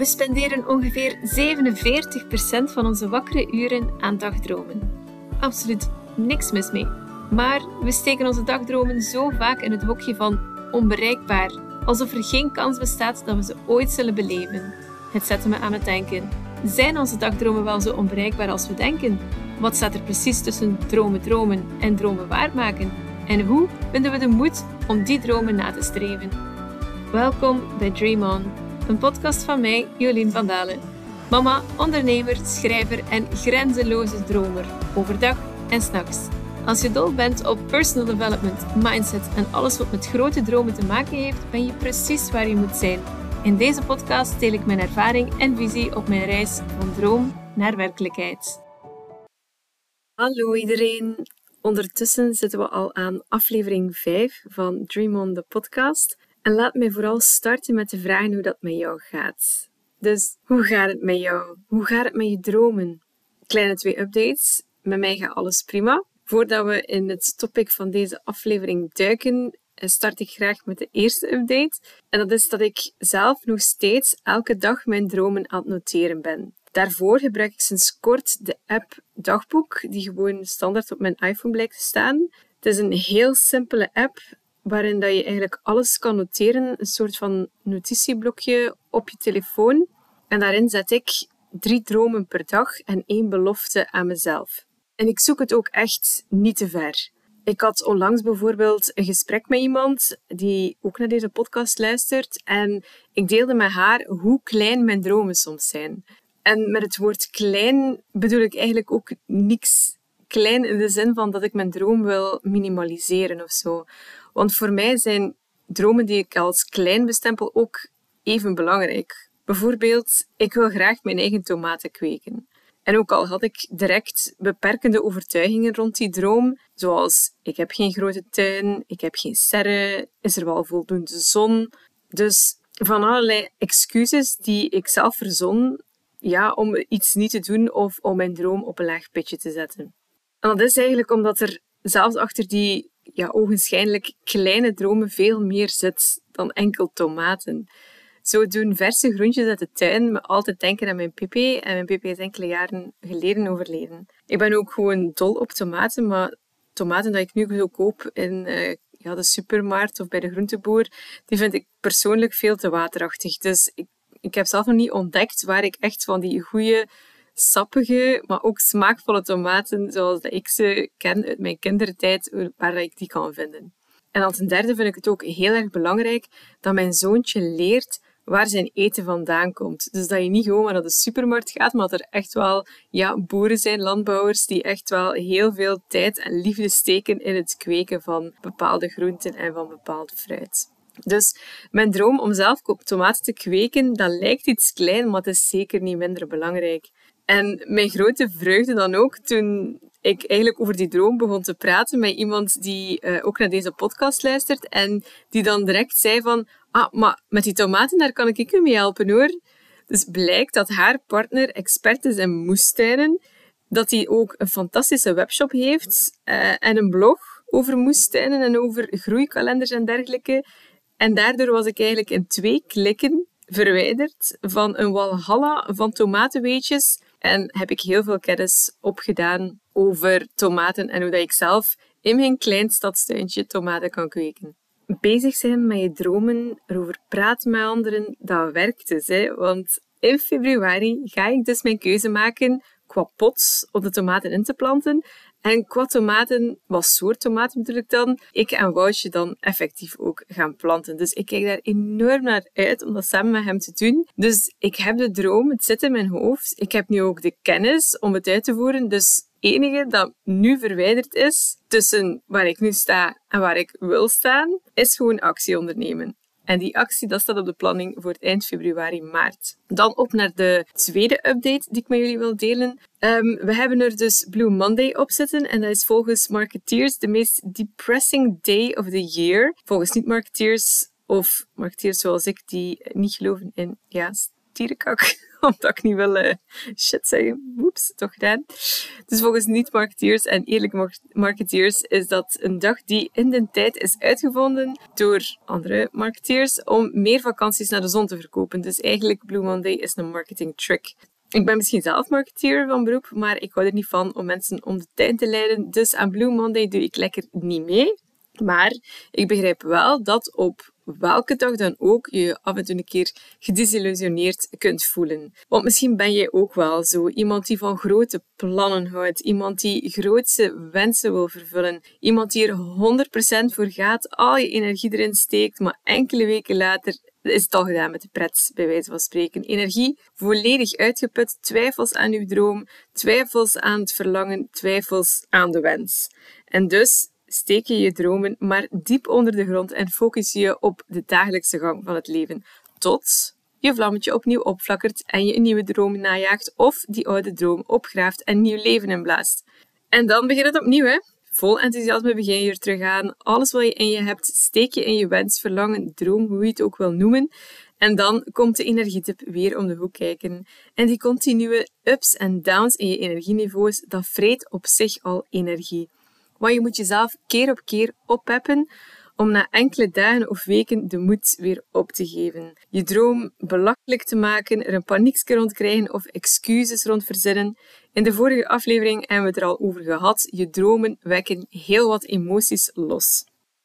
We spenderen ongeveer 47% van onze wakkere uren aan dagdromen. Absoluut niks mis mee. Maar we steken onze dagdromen zo vaak in het hokje van onbereikbaar, alsof er geen kans bestaat dat we ze ooit zullen beleven. Het zette me aan het denken. Zijn onze dagdromen wel zo onbereikbaar als we denken? Wat staat er precies tussen dromen dromen en dromen waarmaken? En hoe vinden we de moed om die dromen na te streven? Welkom bij Dream On, een podcast van mij, Jolien van Dalen. Mama, ondernemer, schrijver en grenzeloze dromer, overdag en s'nachts. Als je dol bent op personal development, mindset en alles wat met grote dromen te maken heeft, ben je precies waar je moet zijn. In deze podcast deel ik mijn ervaring en visie op mijn reis van droom naar werkelijkheid. Hallo iedereen. Ondertussen zitten we al aan aflevering 5 van Dream On the podcast. En laat mij vooral starten met de vraag hoe dat met jou gaat. Dus hoe gaat het met jou? Hoe gaat het met je dromen? Kleine twee updates. Met mij gaat alles prima. Voordat we in het topic van deze aflevering duiken, eh, start ik graag met de eerste update. En dat is dat ik zelf nog steeds elke dag mijn dromen aan het noteren ben. Daarvoor gebruik ik sinds kort de app Dagboek, die gewoon standaard op mijn iPhone blijkt te staan. Het is een heel simpele app waarin dat je eigenlijk alles kan noteren, een soort van notitieblokje op je telefoon. En daarin zet ik drie dromen per dag en één belofte aan mezelf. En ik zoek het ook echt niet te ver. Ik had onlangs bijvoorbeeld een gesprek met iemand die ook naar deze podcast luistert. En ik deelde met haar hoe klein mijn dromen soms zijn. En met het woord klein bedoel ik eigenlijk ook niks klein in de zin van dat ik mijn droom wil minimaliseren of zo. Want voor mij zijn dromen die ik als klein bestempel ook even belangrijk. Bijvoorbeeld, ik wil graag mijn eigen tomaten kweken. En ook al had ik direct beperkende overtuigingen rond die droom, zoals ik heb geen grote tuin, ik heb geen serre, is er wel voldoende zon. Dus van allerlei excuses die ik zelf verzon ja, om iets niet te doen of om mijn droom op een laag pitje te zetten. En dat is eigenlijk omdat er zelfs achter die ja, ogenschijnlijk kleine dromen veel meer zit dan enkel tomaten. Zo doen verse groentjes uit de tuin me altijd denken aan mijn pipi. En mijn pipi is enkele jaren geleden overleden. Ik ben ook gewoon dol op tomaten, maar tomaten die ik nu zo koop in uh, ja, de supermarkt of bij de groenteboer, die vind ik persoonlijk veel te waterachtig. Dus ik, ik heb zelf nog niet ontdekt waar ik echt van die goede, sappige, maar ook smaakvolle tomaten, zoals dat ik ze ken uit mijn kindertijd, waar ik die kan vinden. En als een derde vind ik het ook heel erg belangrijk dat mijn zoontje leert waar zijn eten vandaan komt. Dus dat je niet gewoon maar naar de supermarkt gaat, maar dat er echt wel ja, boeren zijn, landbouwers, die echt wel heel veel tijd en liefde steken in het kweken van bepaalde groenten en van bepaald fruit. Dus mijn droom om zelf tomaten te kweken, dat lijkt iets klein, maar het is zeker niet minder belangrijk. En mijn grote vreugde dan ook toen ik eigenlijk over die droom begon te praten met iemand die uh, ook naar deze podcast luistert en die dan direct zei van ah, maar met die tomaten, daar kan ik u mee helpen hoor. Dus blijkt dat haar partner expert is in moestuinen, dat hij ook een fantastische webshop heeft uh, en een blog over moestuinen en over groeikalenders en dergelijke. En daardoor was ik eigenlijk in twee klikken verwijderd van een walhalla van tomatenweetjes en heb ik heel veel kennis opgedaan over tomaten en hoe dat ik zelf in mijn klein stadstuintje tomaten kan kweken bezig zijn met je dromen, erover praten met anderen, dat werkt dus. Hè? Want in februari ga ik dus mijn keuze maken qua pots om de tomaten in te planten. En qua tomaten, wat soort tomaten bedoel ik dan, ik en Woutje dan effectief ook gaan planten. Dus ik kijk daar enorm naar uit om dat samen met hem te doen. Dus ik heb de droom, het zit in mijn hoofd. Ik heb nu ook de kennis om het uit te voeren. Dus enige dat nu verwijderd is tussen waar ik nu sta en waar ik wil staan, is gewoon actie ondernemen. En die actie dat staat op de planning voor het eind februari, maart. Dan op naar de tweede update die ik met jullie wil delen. Um, we hebben er dus Blue Monday op zitten. En dat is volgens marketeers de meest depressing day of the year. Volgens niet-marketeers of marketeers zoals ik die niet geloven in ja, stierenkak. Omdat ik niet wil uh, shit zeggen. Oeps, toch gedaan. Dus volgens niet-marketeers en eerlijke marketeers is dat een dag die in de tijd is uitgevonden door andere marketeers om meer vakanties naar de zon te verkopen. Dus eigenlijk Blue Monday is een marketing trick. Ik ben misschien zelf marketeer van beroep, maar ik hou er niet van om mensen om de tuin te leiden. Dus aan Blue Monday doe ik lekker niet mee. Maar ik begrijp wel dat op welke dag dan ook je af en toe een keer gedesillusioneerd kunt voelen. Want misschien ben jij ook wel zo iemand die van grote plannen houdt, iemand die grootse wensen wil vervullen, iemand die er 100% voor gaat, al je energie erin steekt, maar enkele weken later is het al gedaan met de pret, bij wijze van spreken. Energie volledig uitgeput, twijfels aan uw droom, twijfels aan het verlangen, twijfels aan de wens. En dus steek je je dromen maar diep onder de grond en focus je op de dagelijkse gang van het leven. Tot je vlammetje opnieuw opflakkert en je een nieuwe droom najaagt of die oude droom opgraaft en nieuw leven inblaast. En dan begint het opnieuw, hè? Vol enthousiasme begin je er terug aan. Alles wat je in je hebt, steek je in je wens, verlangen, droom, hoe je het ook wil noemen. En dan komt de energietip weer om de hoek kijken. En die continue ups en downs in je energieniveaus, dat vreet op zich al energie. Maar je moet jezelf keer op keer oppeppen om na enkele dagen of weken de moed weer op te geven. Je droom belachelijk te maken, er een paniekje rond krijgen of excuses rond verzinnen. In de vorige aflevering hebben we het er al over gehad. Je dromen wekken heel wat emoties los.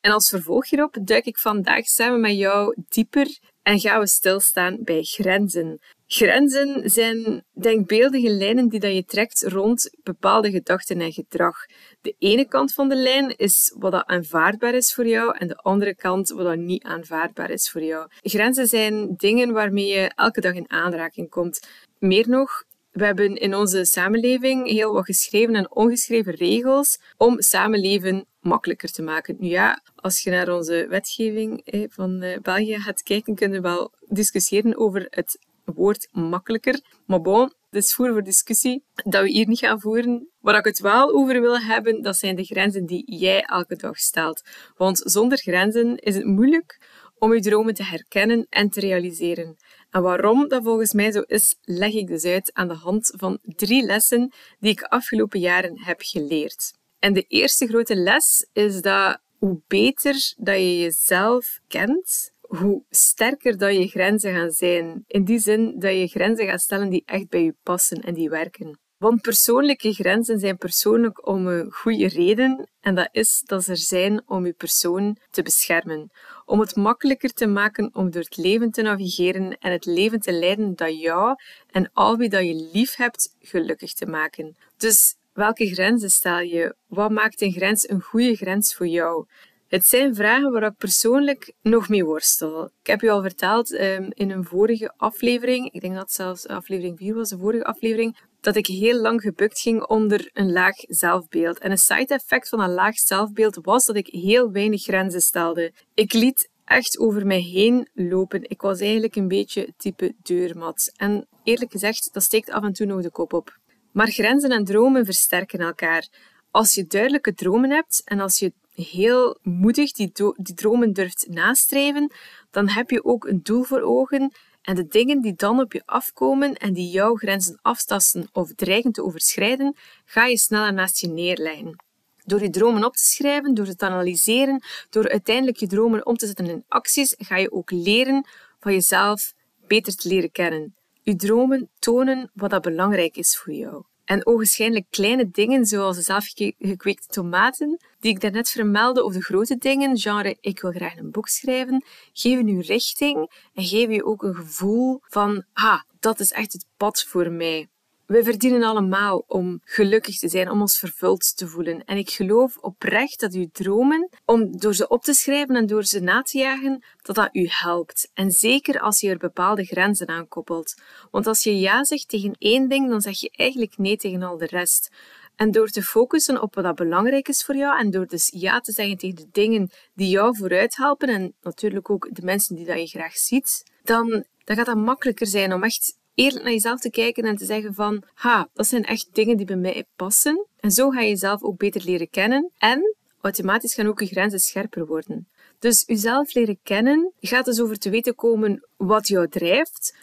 En als vervolg hierop duik ik vandaag samen met jou dieper en gaan we stilstaan bij grenzen. Grenzen zijn denkbeeldige lijnen die dat je trekt rond bepaalde gedachten en gedrag. De ene kant van de lijn is wat dat aanvaardbaar is voor jou en de andere kant wat dat niet aanvaardbaar is voor jou. Grenzen zijn dingen waarmee je elke dag in aanraking komt. Meer nog, we hebben in onze samenleving heel wat geschreven en ongeschreven regels om samenleven makkelijker te maken. Nu ja, als je naar onze wetgeving van eh, België gaat kijken, kunnen we wel discussiëren over het woord makkelijker. Maar bon, dat is voer voor discussie dat we hier niet gaan voeren. Waar ik het wel over wil hebben, dat zijn de grenzen die jij elke dag stelt. Want zonder grenzen is het moeilijk om je dromen te herkennen en te realiseren. En waarom dat volgens mij zo is, leg ik dus uit aan de hand van drie lessen die ik afgelopen jaren heb geleerd. En de eerste grote les is dat hoe beter dat je jezelf kent, hoe sterker dat je grenzen gaan zijn. In die zin dat je grenzen gaat stellen die echt bij je passen en die werken. Want persoonlijke grenzen zijn persoonlijk om een goede reden en dat is dat ze er zijn om je persoon te beschermen. Om het makkelijker te maken om door het leven te navigeren en het leven te leiden dat jou en al wie dat je lief hebt gelukkig te maken. Dus welke grenzen stel je? Wat maakt een grens een goede grens voor jou? Het zijn vragen waar ik persoonlijk nog mee worstel. Ik heb je al verteld um, in een vorige aflevering, ik denk dat het zelfs aflevering 4 was, de vorige aflevering, dat ik heel lang gebukt ging onder een laag zelfbeeld. En een side effect van een laag zelfbeeld was dat ik heel weinig grenzen stelde. Ik liet echt over mij heen lopen. Ik was eigenlijk een beetje type deurmat. En eerlijk gezegd, dat steekt af en toe nog de kop op. Maar grenzen en dromen versterken elkaar. Als je duidelijke dromen hebt en als je heel moedig die, die dromen durft nastreven, dan heb je ook een doel voor ogen en de dingen die dan op je afkomen en die jouw grenzen aftasten of dreigen te overschrijden, ga je sneller naast je neerleggen. Door je dromen op te schrijven, door het te analyseren, door uiteindelijk je dromen om te zetten in acties, ga je ook leren van jezelf beter te leren kennen. Je dromen tonen wat dat belangrijk is voor jou. En ogenschijnlijk kleine dingen, zoals de zelfgekweekte tomaten, die ik daarnet vermeldde, of de grote dingen, genre ik wil graag een boek schrijven, geven u richting en geven je ook een gevoel van, ah, dat is echt het pad voor mij. We verdienen allemaal om gelukkig te zijn, om ons vervuld te voelen. En ik geloof oprecht dat uw dromen, om door ze op te schrijven en door ze na te jagen, dat dat u helpt. En zeker als je er bepaalde grenzen aan koppelt. Want als je ja zegt tegen één ding, dan zeg je eigenlijk nee tegen al de rest. En door te focussen op wat belangrijk is voor jou en door dus ja te zeggen tegen de dingen die jou vooruit helpen en natuurlijk ook de mensen die dat je graag ziet, dan, dan gaat dat makkelijker zijn om echt eerlijk naar jezelf te kijken en te zeggen van, ha, dat zijn echt dingen die bij mij passen. En zo ga je jezelf ook beter leren kennen en automatisch gaan ook je grenzen scherper worden. Dus jezelf leren kennen gaat dus over te weten komen wat jou drijft,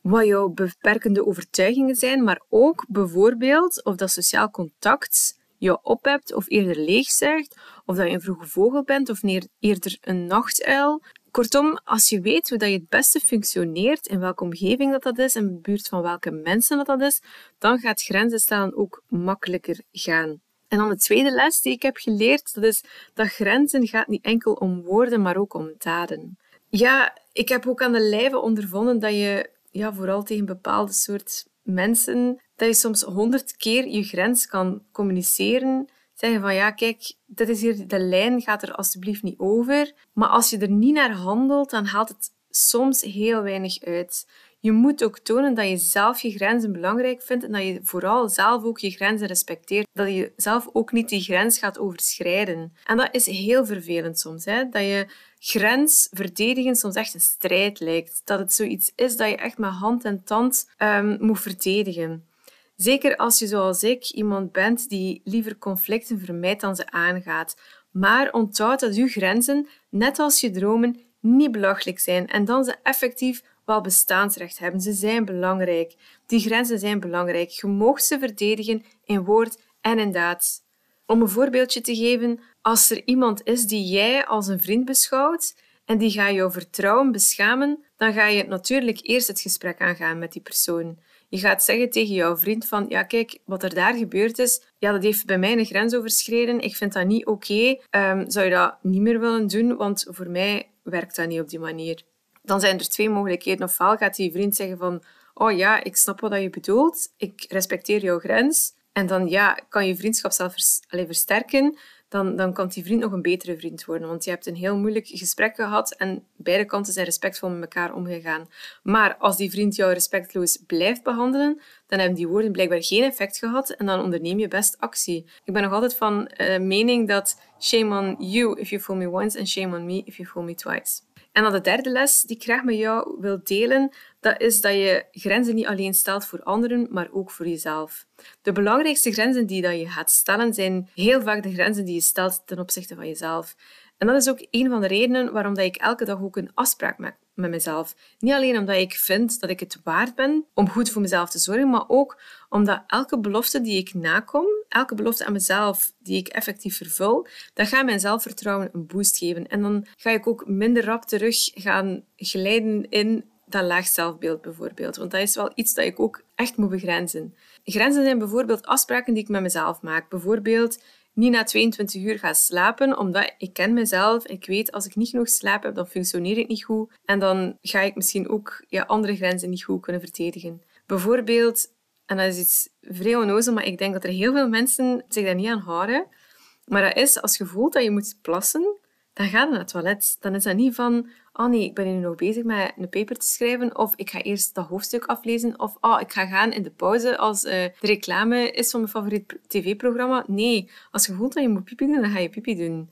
wat jouw beperkende overtuigingen zijn, maar ook bijvoorbeeld of dat sociaal contact je ophebt of eerder leegzuigt, of dat je een vroege vogel bent of eerder een nachtuil. Kortom, als je weet hoe dat je het beste functioneert, in welke omgeving dat, dat is, in de buurt van welke mensen dat, dat is, dan gaat grenzen stellen ook makkelijker gaan. En dan de tweede les die ik heb geleerd, dat is dat grenzen gaat niet enkel om woorden, maar ook om daden. Ja, ik heb ook aan de lijve ondervonden dat je ja, vooral tegen bepaalde soort mensen, dat je soms honderd keer je grens kan communiceren. Zeggen van ja, kijk, is hier de lijn, gaat er alsjeblieft niet over. Maar als je er niet naar handelt, dan haalt het soms heel weinig uit. Je moet ook tonen dat je zelf je grenzen belangrijk vindt en dat je vooral zelf ook je grenzen respecteert. Dat je zelf ook niet die grens gaat overschrijden. En dat is heel vervelend soms, hè? dat je grens verdedigen soms echt een strijd lijkt. Dat het zoiets is dat je echt met hand en tand um, moet verdedigen. Zeker als je zoals ik iemand bent die liever conflicten vermijdt dan ze aangaat. Maar onthoud dat je grenzen, net als je dromen, niet belachelijk zijn en dan ze effectief wel bestaansrecht hebben. Ze zijn belangrijk. Die grenzen zijn belangrijk. Je mag ze verdedigen in woord en in daad. Om een voorbeeldje te geven, als er iemand is die jij als een vriend beschouwt en die gaat jouw vertrouwen beschamen, dan ga je natuurlijk eerst het gesprek aangaan met die persoon. Je gaat zeggen tegen jouw vriend van, ja kijk, wat er daar gebeurd is, ja, dat heeft bij mij een grens overschreden. Ik vind dat niet oké. Ehm, zou je dat niet meer willen doen? Want voor mij werkt dat niet op die manier. Dan zijn er twee mogelijkheden. Ofwel gaat die vriend zeggen van, oh ja, ik snap wat je bedoelt. Ik respecteer jouw grens. En dan ja, kan je vriendschap zelf vers versterken. Dan, dan kan die vriend nog een betere vriend worden. Want je hebt een heel moeilijk gesprek gehad en beide kanten zijn respectvol met elkaar omgegaan. Maar als die vriend jou respectloos blijft behandelen, dan hebben die woorden blijkbaar geen effect gehad en dan onderneem je best actie. Ik ben nog altijd van uh, mening dat shame on you if you fool me once and shame on me if you fool me twice. En dan de derde les die ik graag met jou wil delen, dat is dat je grenzen niet alleen stelt voor anderen, maar ook voor jezelf. De belangrijkste grenzen die dat je gaat stellen, zijn heel vaak de grenzen die je stelt ten opzichte van jezelf. En dat is ook een van de redenen waarom dat ik elke dag ook een afspraak maak met mezelf. Niet alleen omdat ik vind dat ik het waard ben om goed voor mezelf te zorgen, maar ook omdat elke belofte die ik nakom, elke belofte aan mezelf die ik effectief vervul, dat gaat mijn zelfvertrouwen een boost geven. En dan ga ik ook minder rap terug gaan glijden in dat laag zelfbeeld bijvoorbeeld. Want dat is wel iets dat ik ook echt moet begrenzen. Grenzen zijn bijvoorbeeld afspraken die ik met mezelf maak. Bijvoorbeeld niet na 22 uur gaan slapen, omdat ik ken mezelf. Ik weet, als ik niet genoeg slaap heb, dan functioneer ik niet goed. En dan ga ik misschien ook ja, andere grenzen niet goed kunnen verdedigen. Bijvoorbeeld, en dat is iets vrij onnozel, maar ik denk dat er heel veel mensen zich daar niet aan houden. Maar dat is, als je voelt dat je moet plassen, dan ga je naar het toilet. Dan is dat niet van, oh nee, ik ben nu nog bezig met een paper te schrijven, of ik ga eerst dat hoofdstuk aflezen, of oh, ik ga gaan in de pauze als uh, de reclame is van mijn favoriet tv-programma. Nee, als je voelt dat je moet pipi doen, dan ga je pipi doen.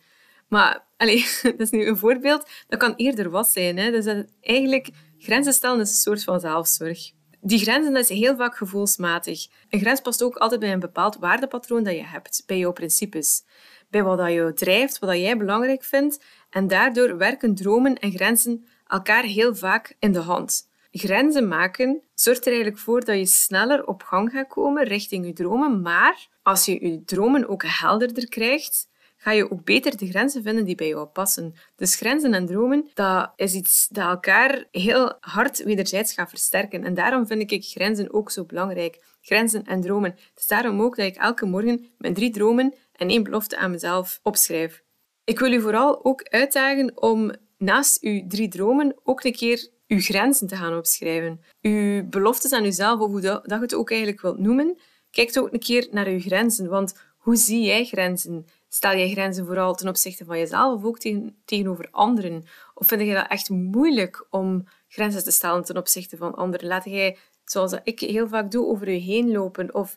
Maar, allez, dat is nu een voorbeeld. Dat kan eerder wat zijn. Hè? Dus eigenlijk, grenzen stellen is een soort van zelfzorg. Die grenzen dat is heel vaak gevoelsmatig. Een grens past ook altijd bij een bepaald waardepatroon dat je hebt, bij jouw principes bij wat dat je drijft, wat dat jij belangrijk vindt. En daardoor werken dromen en grenzen elkaar heel vaak in de hand. Grenzen maken zorgt er eigenlijk voor dat je sneller op gang gaat komen richting je dromen. Maar als je je dromen ook helderder krijgt, ga je ook beter de grenzen vinden die bij jou passen. Dus grenzen en dromen, dat is iets dat elkaar heel hard wederzijds gaat versterken. En daarom vind ik grenzen ook zo belangrijk. Grenzen en dromen. Het is daarom ook dat ik elke morgen mijn drie dromen en één belofte aan mezelf opschrijf. Ik wil u vooral ook uitdagen om naast uw drie dromen ook een keer uw grenzen te gaan opschrijven. Uw beloftes aan uzelf, of hoe dat, je het ook eigenlijk wilt noemen, kijk ook een keer naar uw grenzen. Want hoe zie jij grenzen? Stel jij grenzen vooral ten opzichte van jezelf of ook tegen, tegenover anderen? Of vind je dat echt moeilijk om grenzen te stellen ten opzichte van anderen? Laat jij, zoals ik heel vaak doe, over je heen lopen? Of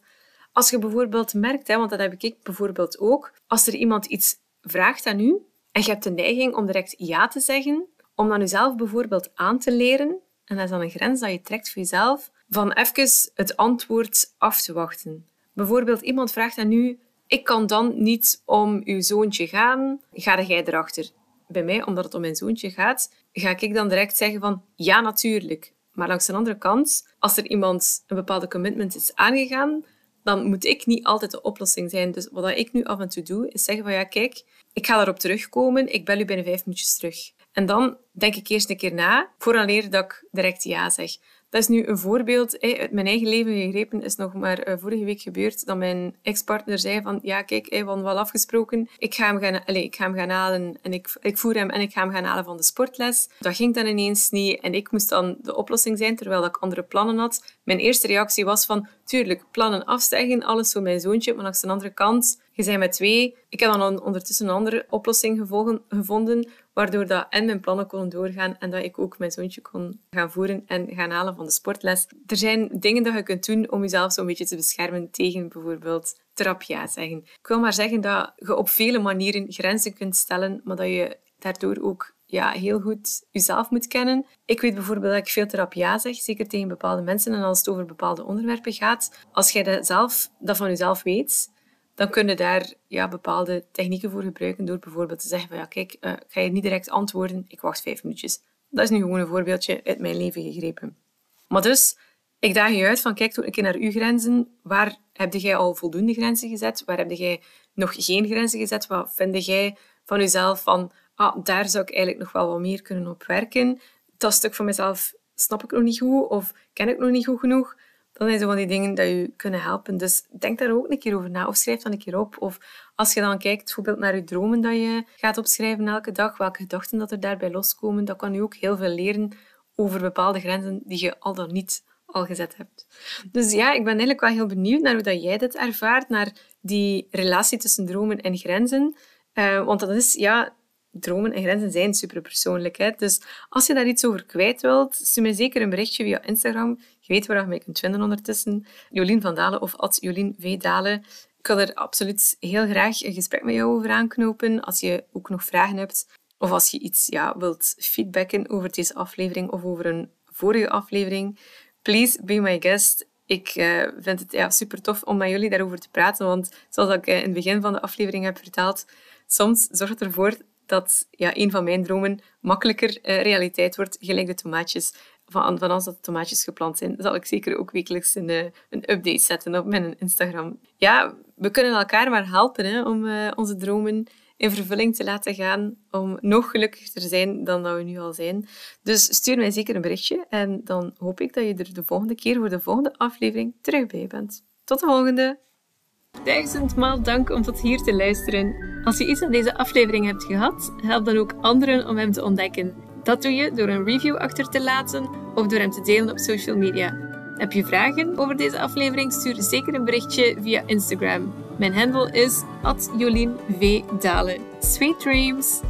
als je bijvoorbeeld merkt, hè, want dat heb ik bijvoorbeeld ook, als er iemand iets vraagt aan u en je hebt de neiging om direct ja te zeggen, om dan jezelf bijvoorbeeld aan te leren, en dat is dan een grens dat je trekt voor jezelf, van even het antwoord af te wachten. Bijvoorbeeld iemand vraagt aan u, ik kan dan niet om uw zoontje gaan, ga jij erachter? Bij mij, omdat het om mijn zoontje gaat, ga ik dan direct zeggen van ja, natuurlijk. Maar langs de andere kant, als er iemand een bepaalde commitment is aangegaan, dan moet ik niet altijd de oplossing zijn. Dus wat ik nu af en toe doe, is zeggen van ja, kijk, ik ga daarop terugkomen, ik bel u binnen vijf minuutjes terug. En dan denk ik eerst een keer na, vooraleer dat ik direct ja zeg. Dat is nu een voorbeeld uit mijn eigen leven gegrepen. is nog maar eh, vorige week gebeurd dat mijn ex-partner zei van ja, kijk, we hadden wel afgesproken. Ik ga hem gaan, allez, ik ga hem gaan halen en ik, ik voer hem en ik ga hem gaan halen van de sportles. Dat ging dan ineens niet en ik moest dan de oplossing zijn terwijl ik andere plannen had. Mijn eerste reactie was van tuurlijk, plannen afzeggen, alles voor mijn zoontje. Maar langs de andere kant, je zijn met twee. Ik heb dan ondertussen een andere oplossing gevonden waardoor dat en mijn plannen konden doorgaan en dat ik ook mijn zoontje kon gaan voeren en gaan halen van de sportles. Er zijn dingen dat je kunt doen om jezelf zo'n beetje te beschermen tegen bijvoorbeeld terapia zeggen. Ik wil maar zeggen dat je op vele manieren grenzen kunt stellen, maar dat je daardoor ook ja, heel goed jezelf moet kennen. Ik weet bijvoorbeeld dat ik veel therapie zeg, zeker tegen bepaalde mensen en als het over bepaalde onderwerpen gaat. Als jij dat, zelf, dat van jezelf weet, dan kun je daar ja, bepaalde technieken voor gebruiken door bijvoorbeeld te zeggen van ja, kijk, uh, ik ga je niet direct antwoorden, ik wacht vijf minuutjes. Dat is nu gewoon een voorbeeldje uit mijn leven gegrepen. Maar dus, ik daag je uit van kijk een keer naar uw grenzen. Waar heb jij al voldoende grenzen gezet? Waar heb jij nog geen grenzen gezet? Wat vind jij van jezelf van ah, daar zou ik eigenlijk nog wel wat meer kunnen op werken? Dat stuk van mezelf snap ik nog niet goed of ken ik nog niet goed genoeg dan zijn zo van die dingen die je kunnen helpen. Dus denk daar ook een keer over na of schrijf dan een keer op. Of als je dan kijkt bijvoorbeeld naar je dromen dat je gaat opschrijven elke dag, welke gedachten dat er daarbij loskomen, dat kan je ook heel veel leren over bepaalde grenzen die je al dan niet al gezet hebt. Dus ja, ik ben eigenlijk wel heel benieuwd naar hoe dat jij dit ervaart, naar die relatie tussen dromen en grenzen. Uh, want dat is, ja, dromen en grenzen zijn superpersoonlijk. Hè? Dus als je daar iets over kwijt wilt, stuur mij zeker een berichtje via Instagram. Je weet waar je mij kunt vinden ondertussen. Jolien van Dalen of at Jolien V. Dalen. Ik wil er absoluut heel graag een gesprek met jou over aanknopen. Als je ook nog vragen hebt of als je iets ja, wilt feedbacken over deze aflevering of over een vorige aflevering, please be my guest. Ik uh, vind het ja, super tof om met jullie daarover te praten, want zoals ik uh, in het begin van de aflevering heb verteld, soms zorgt het ervoor dat ja, een van mijn dromen makkelijker uh, realiteit wordt, gelijk de tomaatjes. Van, als dat tomaatjes geplant zijn, zal ik zeker ook wekelijks een, uh, een update zetten op mijn Instagram. Ja, we kunnen elkaar maar helpen hè, om uh, onze dromen in vervulling te laten gaan, om nog gelukkiger te zijn dan dat we nu al zijn. Dus stuur mij zeker een berichtje en dan hoop ik dat je er de volgende keer voor de volgende aflevering terug bij bent. Tot de volgende! Duizendmaal dank om tot hier te luisteren. Als je iets aan deze aflevering hebt gehad, help dan ook anderen om hem te ontdekken. Dat doe je door een review achter te laten of door hem te delen op social media. Heb je vragen over deze aflevering? Stuur zeker een berichtje via Instagram. Mijn handle is @jolinvdalen. Sweet dreams!